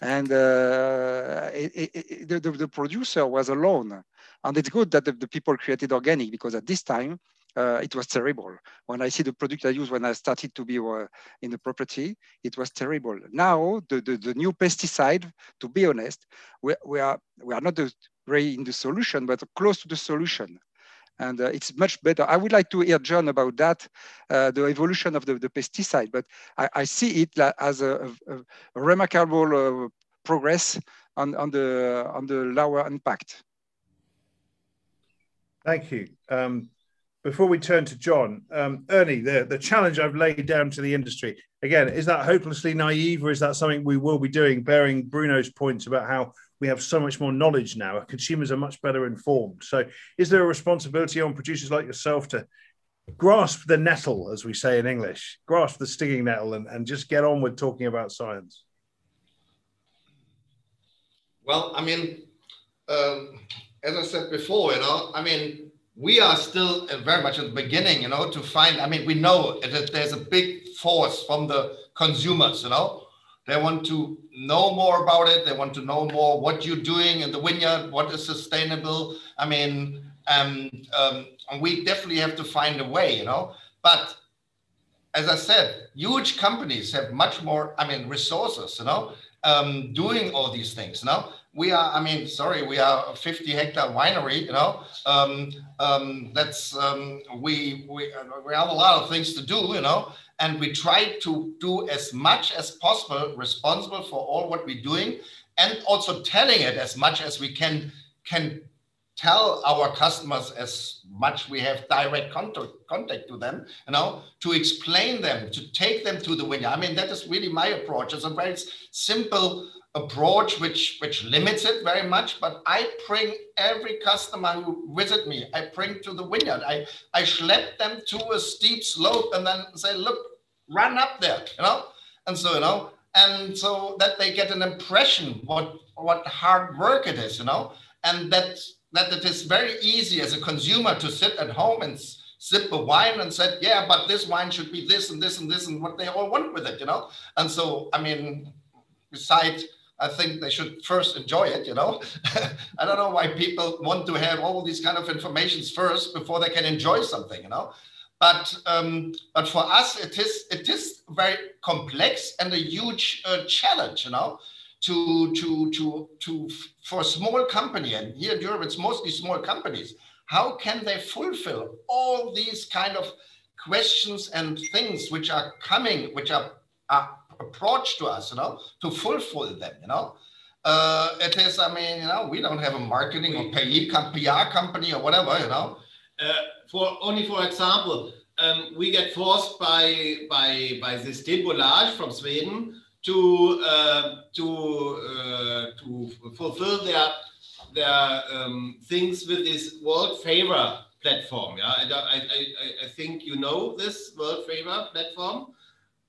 and uh, it, it, the, the producer was alone. And it's good that the, the people created organic because at this time uh, it was terrible. When I see the product I use when I started to be uh, in the property, it was terrible. Now, the, the, the new pesticide, to be honest, we, we, are, we are not very in the solution, but close to the solution. And uh, it's much better. I would like to hear Jon about that, uh, the evolution of the, the pesticide, but I, I see it as a, a, a remarkable uh, progress on, on, the, on the lower impact. Thank you. Um, before we turn to Jon, um, Ernie, the, the challenge I've laid down to the industry, again, is that hopelessly naive or is that something we will be doing, bearing Bruno's points about how we have so much more knowledge now? Our consumers are much better informed. So, is there a responsibility on producers like yourself to grasp the nettle, as we say in English, grasp the stinging nettle and, and just get on with talking about science? Well, I mean, um, as I said before, you know, I mean, we are still very much at the beginning, you know, to find. I mean, we know that there's a big force from the consumers, you know. They want to know more about it. They want to know more what you're doing in the vineyard, what is sustainable. I mean, um, um, we definitely have to find a way, you know. But as I said, huge companies have much more, I mean, resources, you know, um, doing all these things, you know we are, I mean, sorry, we are a 50 hectare winery, you know, um, um, that's, um, we, we, we have a lot of things to do, you know, and we try to do as much as possible responsible for all what we're doing and also telling it as much as we can, can tell our customers as much we have direct contact, contact to them, you know, to explain them, to take them to the winner. I mean, that is really my approach. It's a very simple approach which which limits it very much but i bring every customer who visit me i bring to the vineyard. I i schlep them to a steep slope and then say look run up there you know? And so you know and so that they get an impression what what hard work it is you know? And that that it is very easy as a consumer to sit at home and sip a wine and said yeah but this wine should be this and this and this and what they all want with it you know? And so i mean besides I think they should first enjoy it, you know. I don't know why people want to have all these kind of informations first before they can enjoy something, you know. But um, but for us, it is it is very complex and a huge uh, challenge, you know, to to to to for a small company and here in Europe it's mostly small companies. How can they fulfill all these kind of questions and things which are coming, which are, are approach to us, you know, to fulfill them, you know. Uh, it is, I mean, you know, we don't have a marketing or PR company or whatever, you know. Uh, for only for example, um, we get forced by by by this Systembolaget from Sweden to uh, to to fulfill their their um, things with this Worldfavor platform. Yeah, I, I, I, think you know this Worldfavor platform.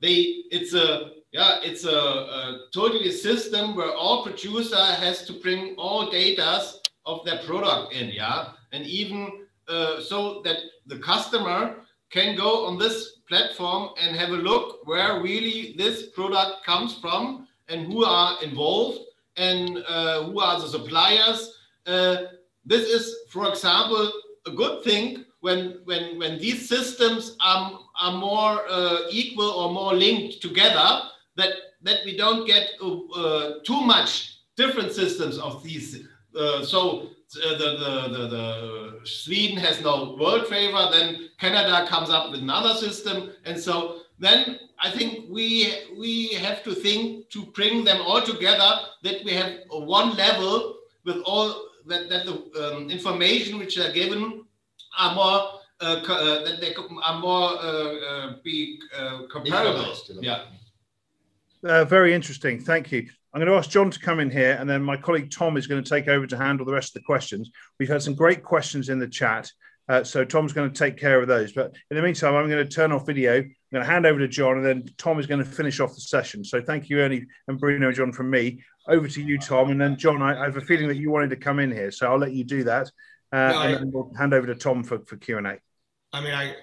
They it's a yeah, it's a, a totally system where all producer has to bring all data of their product in, yeah, and even uh, so that the customer can go on this platform and have a look where really this product comes from and who are involved and uh, who are the suppliers. Uh, this is, for example, a good thing when when when these systems are, are more uh, equal or more linked together, that that we don't get uh, uh too much different systems of these. Uh, so uh, the, the, the, the, Sweden has no Worldfavor, then Canada comes up with another system, and so then I think we we have to think to bring them all together that we have one level with all that, that the um, information which are given are more uh, uh, that they are more uh, uh be uh, comparable. Yeah. Uh, very interesting. Thank you. I'm going to ask Jon to come in here, and then my colleague Tom is going to take over to handle the rest of the questions. We've had some great questions in the chat. Uh, so Tom's going to take care of those. But in the meantime, I'm going to turn off video. I'm going to hand over to Jon, and then Tom is going to finish off the session. So thank you, Ernie and Bruno, Jon, from me. Over to you, Tom, and then Jon. I, I have a feeling that you wanted to come in here, so I'll let you do that, uh, no, and then we'll hand over to Tom for for Q and A. I mean, I,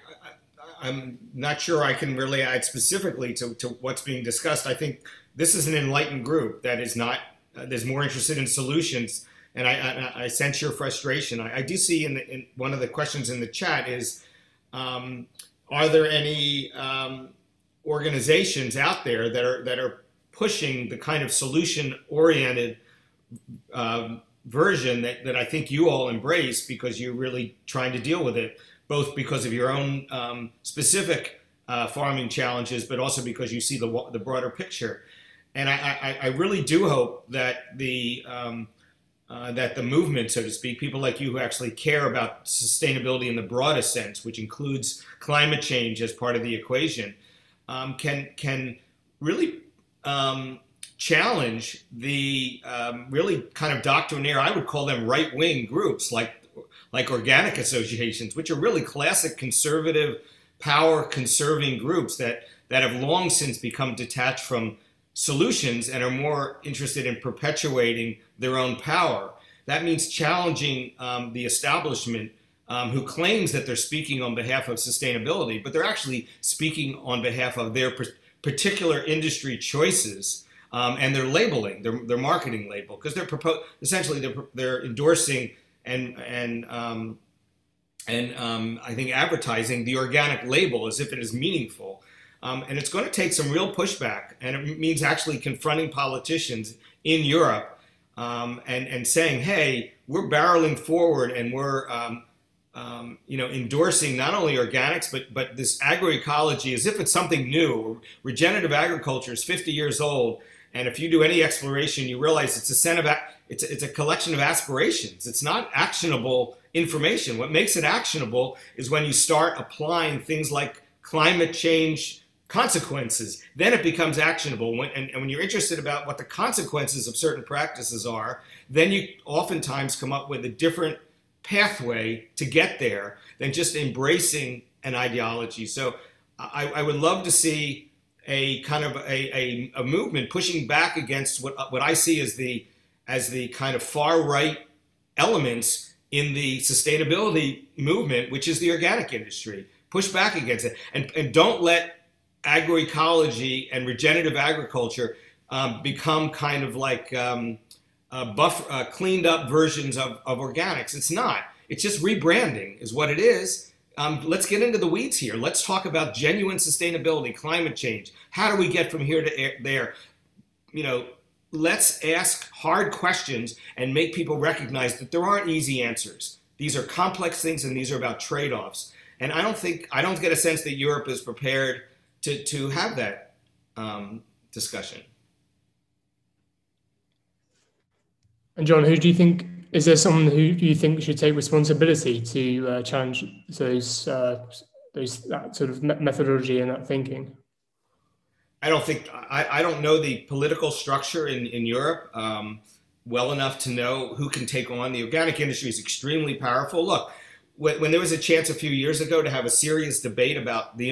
I am not sure I can really add specifically to to what's being discussed. I think this is an enlightened group that is not. Uh, there's more interested in solutions and I, I, I sense your frustration. I, I do see in, the, in, one of the questions in the chat is, um, are there any um, organizations out there that are that are pushing the kind of solution-oriented um, version that, that I think you all embrace because you're really trying to deal with it, both because of your own um, specific uh, farming challenges, but also because you see the the broader picture. And I, I, I really do hope that the um, uh, that the movement, so to speak, people like you who actually care about sustainability in the broadest sense, which includes climate change as part of the equation, um, can can really um, challenge the um, really kind of doctrinaire. I would call them right wing groups like like organic associations, which are really classic conservative, power conserving groups that that have long since become detached from solutions and are more interested in perpetuating their own power. That means challenging um, the establishment um, who claims that they're speaking on behalf of sustainability, but they're actually speaking on behalf of their particular industry choices um, and their labeling, their, their marketing label, because they're essentially they're, they're endorsing and and um, and um, I think advertising the organic label as if it is meaningful. Um, and it's going to take some real pushback, and it means actually confronting politicians in Europe um, and and saying, "Hey, we're barreling forward, and we're um, um, you know endorsing not only organics but but this agroecology as if it's something new. Regenerative agriculture is 50 years old, and if you do any exploration, you realize it's a set of it's it's a collection of aspirations. It's not actionable information. What makes it actionable is when you start applying things like climate change consequences. Then it becomes actionable. When, and, and, when you're interested about what the consequences of certain practices are, then you oftentimes come up with a different pathway to get there than just embracing an ideology. So I, I would love to see a kind of a, a, a, movement pushing back against what, what I see as the as the kind of far right elements in the sustainability movement, which is the organic industry. Push back against it and, and don't let agroecology and regenerative agriculture um, become kind of like um, uh, buff, uh, cleaned up versions of, of organics. It's not. It's just rebranding, is what it is. Um, let's get into the weeds here. Let's talk about genuine sustainability, climate change. How do we get from here to there? You know, let's ask hard questions and make people recognize that there aren't easy answers. These are complex things and these are about trade offs. And I don't think, I don't get a sense that Europe is prepared to, to have that um, discussion. And Jon, who do you think is there someone who do you think should take responsibility to uh, challenge those uh, those that sort of methodology and that thinking? I don't think I, I don't know the political structure in in Europe um, well enough to know who can take on the organic industry is extremely powerful. Look, when, when, there was a chance a few years ago to have a serious debate about the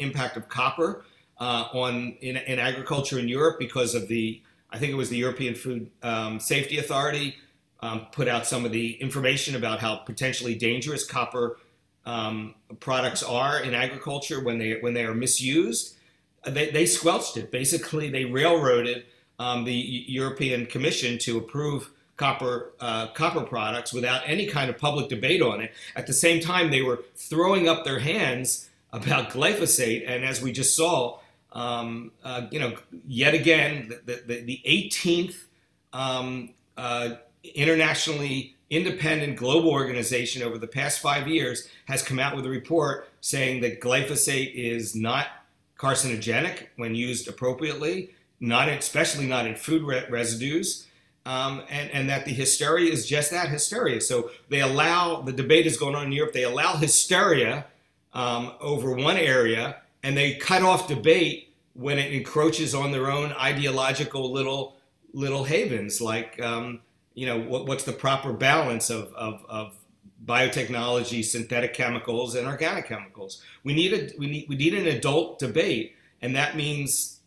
impact of copper uh, on in, in, agriculture in Europe because of the, I think it was the European Food um, Safety Authority um, put out some of the information about how potentially dangerous copper um, products are in agriculture when they when they are misused. They, they squelched it. Basically, they railroaded um, the European Commission to approve copper uh, copper products without any kind of public debate on it. At the same time, they were throwing up their hands about glyphosate, and as we just saw, um, uh, you know, yet again, the, the, the 18th um, uh, internationally independent global organization over the past five years has come out with a report saying that glyphosate is not carcinogenic when used appropriately, not especially not in food re- residues. Um, and, and that the hysteria is just that hysteria. So they allow the debate is going on in Europe. They allow hysteria um, over one area, and they cut off debate when it encroaches on their own ideological little little havens, like um, you know what, what's the proper balance of, of, of biotechnology, synthetic chemicals, and organic chemicals. We need a we need we need an adult debate, and that means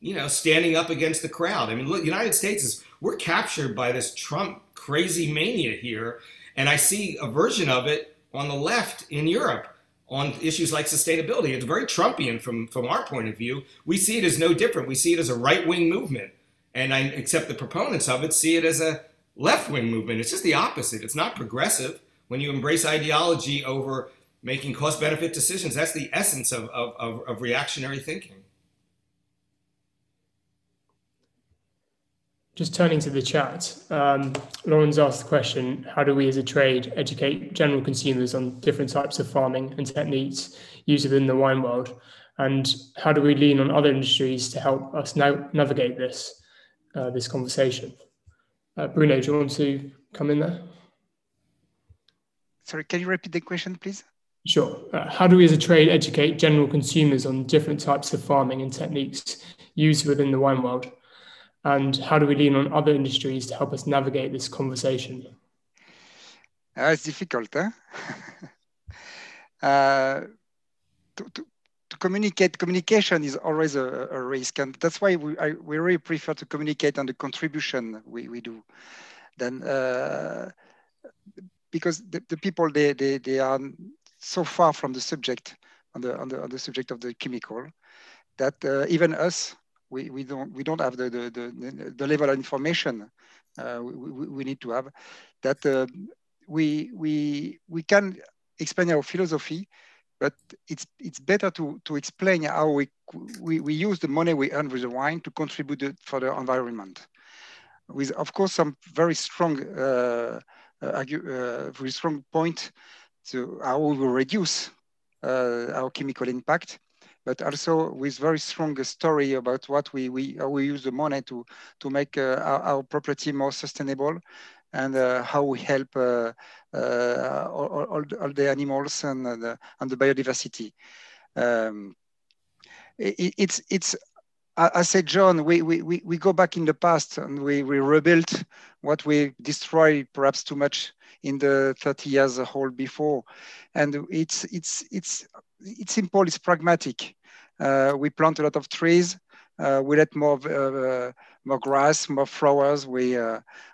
you know standing up against the crowd. I mean, look, United States is we're captured by this Trump crazy mania here, and I see a version of it on the left in Europe on issues like sustainability. It's very Trumpian from from our point of view. We see it as no different. We see it as a right wing movement, and I accept the proponents of it see it as a left wing movement. It's just the opposite. It's not progressive. When you embrace ideology over making cost benefit decisions, that's the essence of, of, of, of reactionary thinking. Just turning to the chat, um, Lauren's asked the question How do we as a trade educate general consumers on different types of farming and techniques used within the wine world? And how do we lean on other industries to help us now navigate this, uh, this conversation? Uh, Bruno, do you want to come in there? Sorry, can you repeat the question, please? Sure. Uh, how do we as a trade educate general consumers on different types of farming and techniques used within the wine world? And how do we lean on other industries to help us navigate this conversation? Uh, it's difficult, huh? uh, to, to, to, communicate, communication is always a, a, risk. And that's why we, I, we really prefer to communicate on the contribution we, we do. Then, uh, because the, the people, they, they, they are so far from the subject, on the, on the, on the subject of the chemical, that uh, even us, we, we don't we don't have the the, the, the level of information uh, we, we, need to have that uh, we we we can explain our philosophy but it's it's better to to explain how we we, we use the money we earn with the wine to contribute for the environment. With of course some very strong uh, uh, uh very strong point to how we will reduce uh, our chemical impact but also with very strong story about what we, we how we use the money to to make uh, our, our, property more sustainable and uh, how we help uh, uh all, all, all, the animals and the, and the biodiversity. Um, it, it's it's I said, Jon, we, we, we go back in the past and we, we rebuilt what we destroyed perhaps too much in the 30 years old before. And it's, it's, it's, it's simple, it's pragmatic. Uh, we plant a lot of trees. Uh, we let more uh, more grass, more flowers. We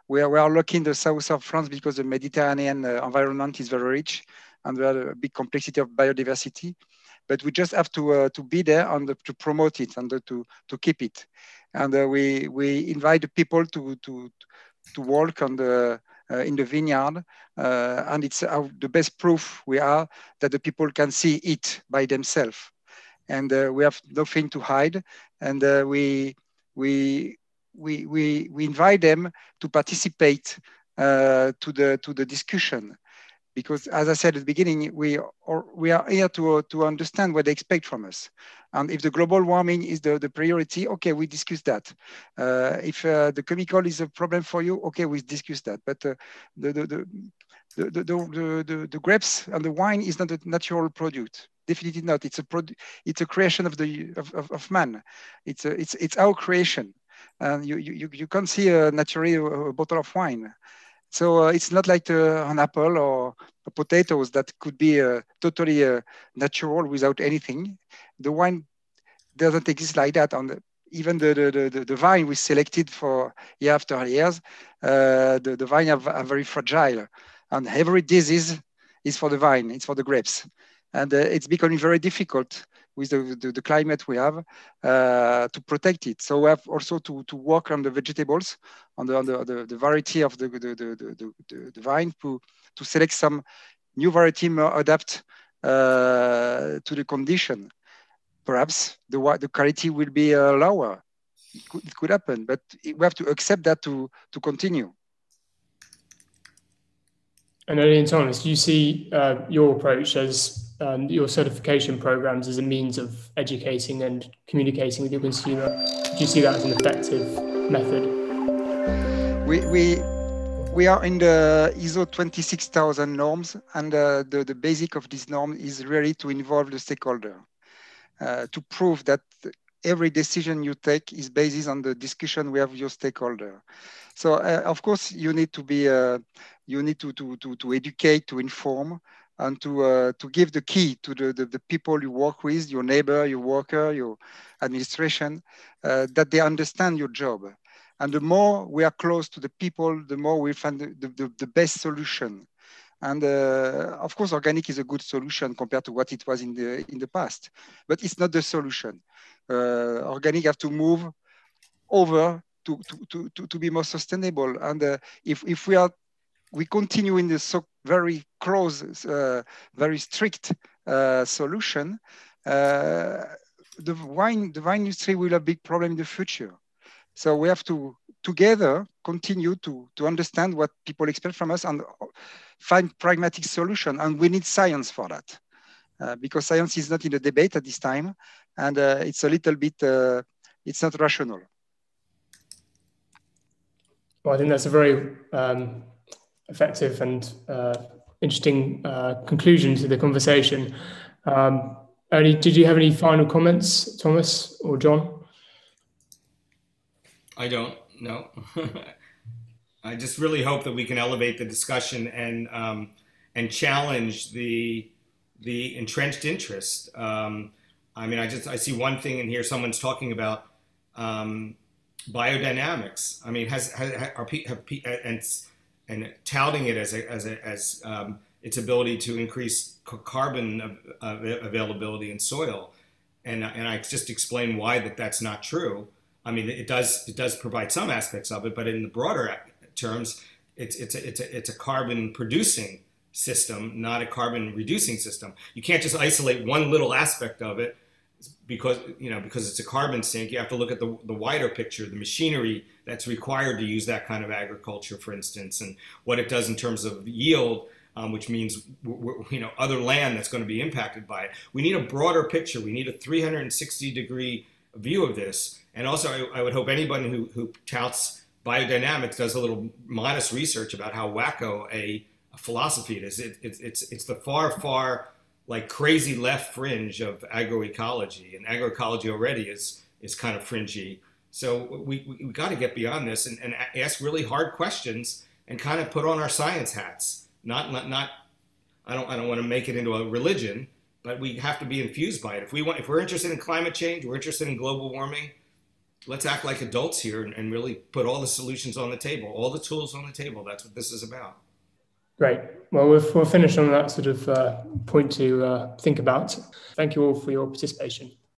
we are, we are lucky in the south of France because the Mediterranean environment is very rich and we have a big complexity of biodiversity but we just have to uh, to be there and to promote it and to to keep it. And uh, we we invite the people to to to work on the uh, in the vineyard, and it's the best proof we are that the people can see it by themselves and uh, we have nothing to hide. And uh, we, we, we, we, we invite them to participate uh, to, the, to the discussion. Because as I said at the beginning, we are, we are here to, to understand what they expect from us. And if the global warming is the, the priority, okay, we discuss that. Uh, if uh, the chemical is a problem for you, okay, we discuss that. But uh, the, the, the, the, the, the, the grapes and the wine is not a natural product definitely not. It's a it's a creation of the of, of, of, man. It's a it's it's our creation. And you you you can't see a naturally a, bottle of wine. So uh, it's not like uh, an apple or potatoes that could be uh, totally uh, natural without anything. The wine doesn't exist like that. On the, even the, the, the, the, vine we selected for year after years, uh, the, the vine are, are very fragile. And every disease is for the vine, it's for the grapes and uh, it's becoming very difficult with the, the, the climate we have uh, to protect it. So we have also to, to work on the vegetables, on the, on the, the, the variety of the, the, the, the, the, vine to, to select some new variety more adapt uh, to the condition. Perhaps the, the quality will be uh, lower. It could, it could happen, but we have to accept that to, to continue. And Olivier Thomas, do you see uh, your approach as um, your certification programs as a means of educating and communicating with your consumer? Do you see that as an effective method? We, we, we are in the ISO 26000 norms, and uh, the, the basic of this norm is really to involve the stakeholder, uh, to prove that every decision you take is based on the discussion we have with your stakeholder. So uh, of course you need to be, uh, you need to, to, to, to educate, to inform, and to, uh, to give the key to the, the, the, people you work with, your neighbor, your worker, your administration, uh, that they understand your job. And the more we are close to the people, the more we find the, the, the best solution. And uh, of course, organic is a good solution compared to what it was in the in the past, but it's not the solution. Uh, organic have to move over to, to, to, to be more sustainable. And uh, if, if we are we continue in this so very close, uh, very strict uh, solution, uh, the wine the wine industry will have big problem in the future. So we have to together continue to, to understand what people expect from us and find pragmatic solution. And we need science for that. Uh, because science is not in the debate at this time, and uh, it's a little bit, uh, it's not rational. Well, I think that's a very um, effective and uh, interesting uh, conclusion to the conversation. Um, Ernie, did you have any final comments, Thomas or Jon? I don't. No. I just really hope that we can elevate the discussion and um, and challenge the the entrenched interest. Um, I mean, I just I see one thing in here. Someone's talking about um, biodynamics. I mean, has, has are have, and and touting it as a, as a, as um, its ability to increase carbon availability in soil, and and I just explain why that that's not true. I mean, it does it does provide some aspects of it, but in the broader terms, it's it's a, it's a, it's a carbon producing system, not a carbon reducing system. You can't just isolate one little aspect of it because you know because it's a carbon sink you have to look at the, the wider picture the machinery that's required to use that kind of agriculture for instance and what it does in terms of yield um, which means you know other land that's going to be impacted by it. We need a broader picture. We need a 360 degree view of this. And also i, I would hope anybody who, who touts biodynamics does a little modest research about how wacko a, a philosophy it is. It, it, it's it's the far far like crazy left fringe of agroecology, and agroecology already is is kind of fringy. So we we, we got to get beyond this and, and ask really hard questions and kind of put on our science hats. Not not not. I don't I don't want to make it into a religion, but we have to be infused by it. If we want, if we're interested in climate change, we're interested in global warming. Let's act like adults here and, and really put all the solutions on the table, all the tools on the table. That's what this is about. Great. Well, we'll, finish on that sort of uh, point to uh, think about. Thank you all for your participation.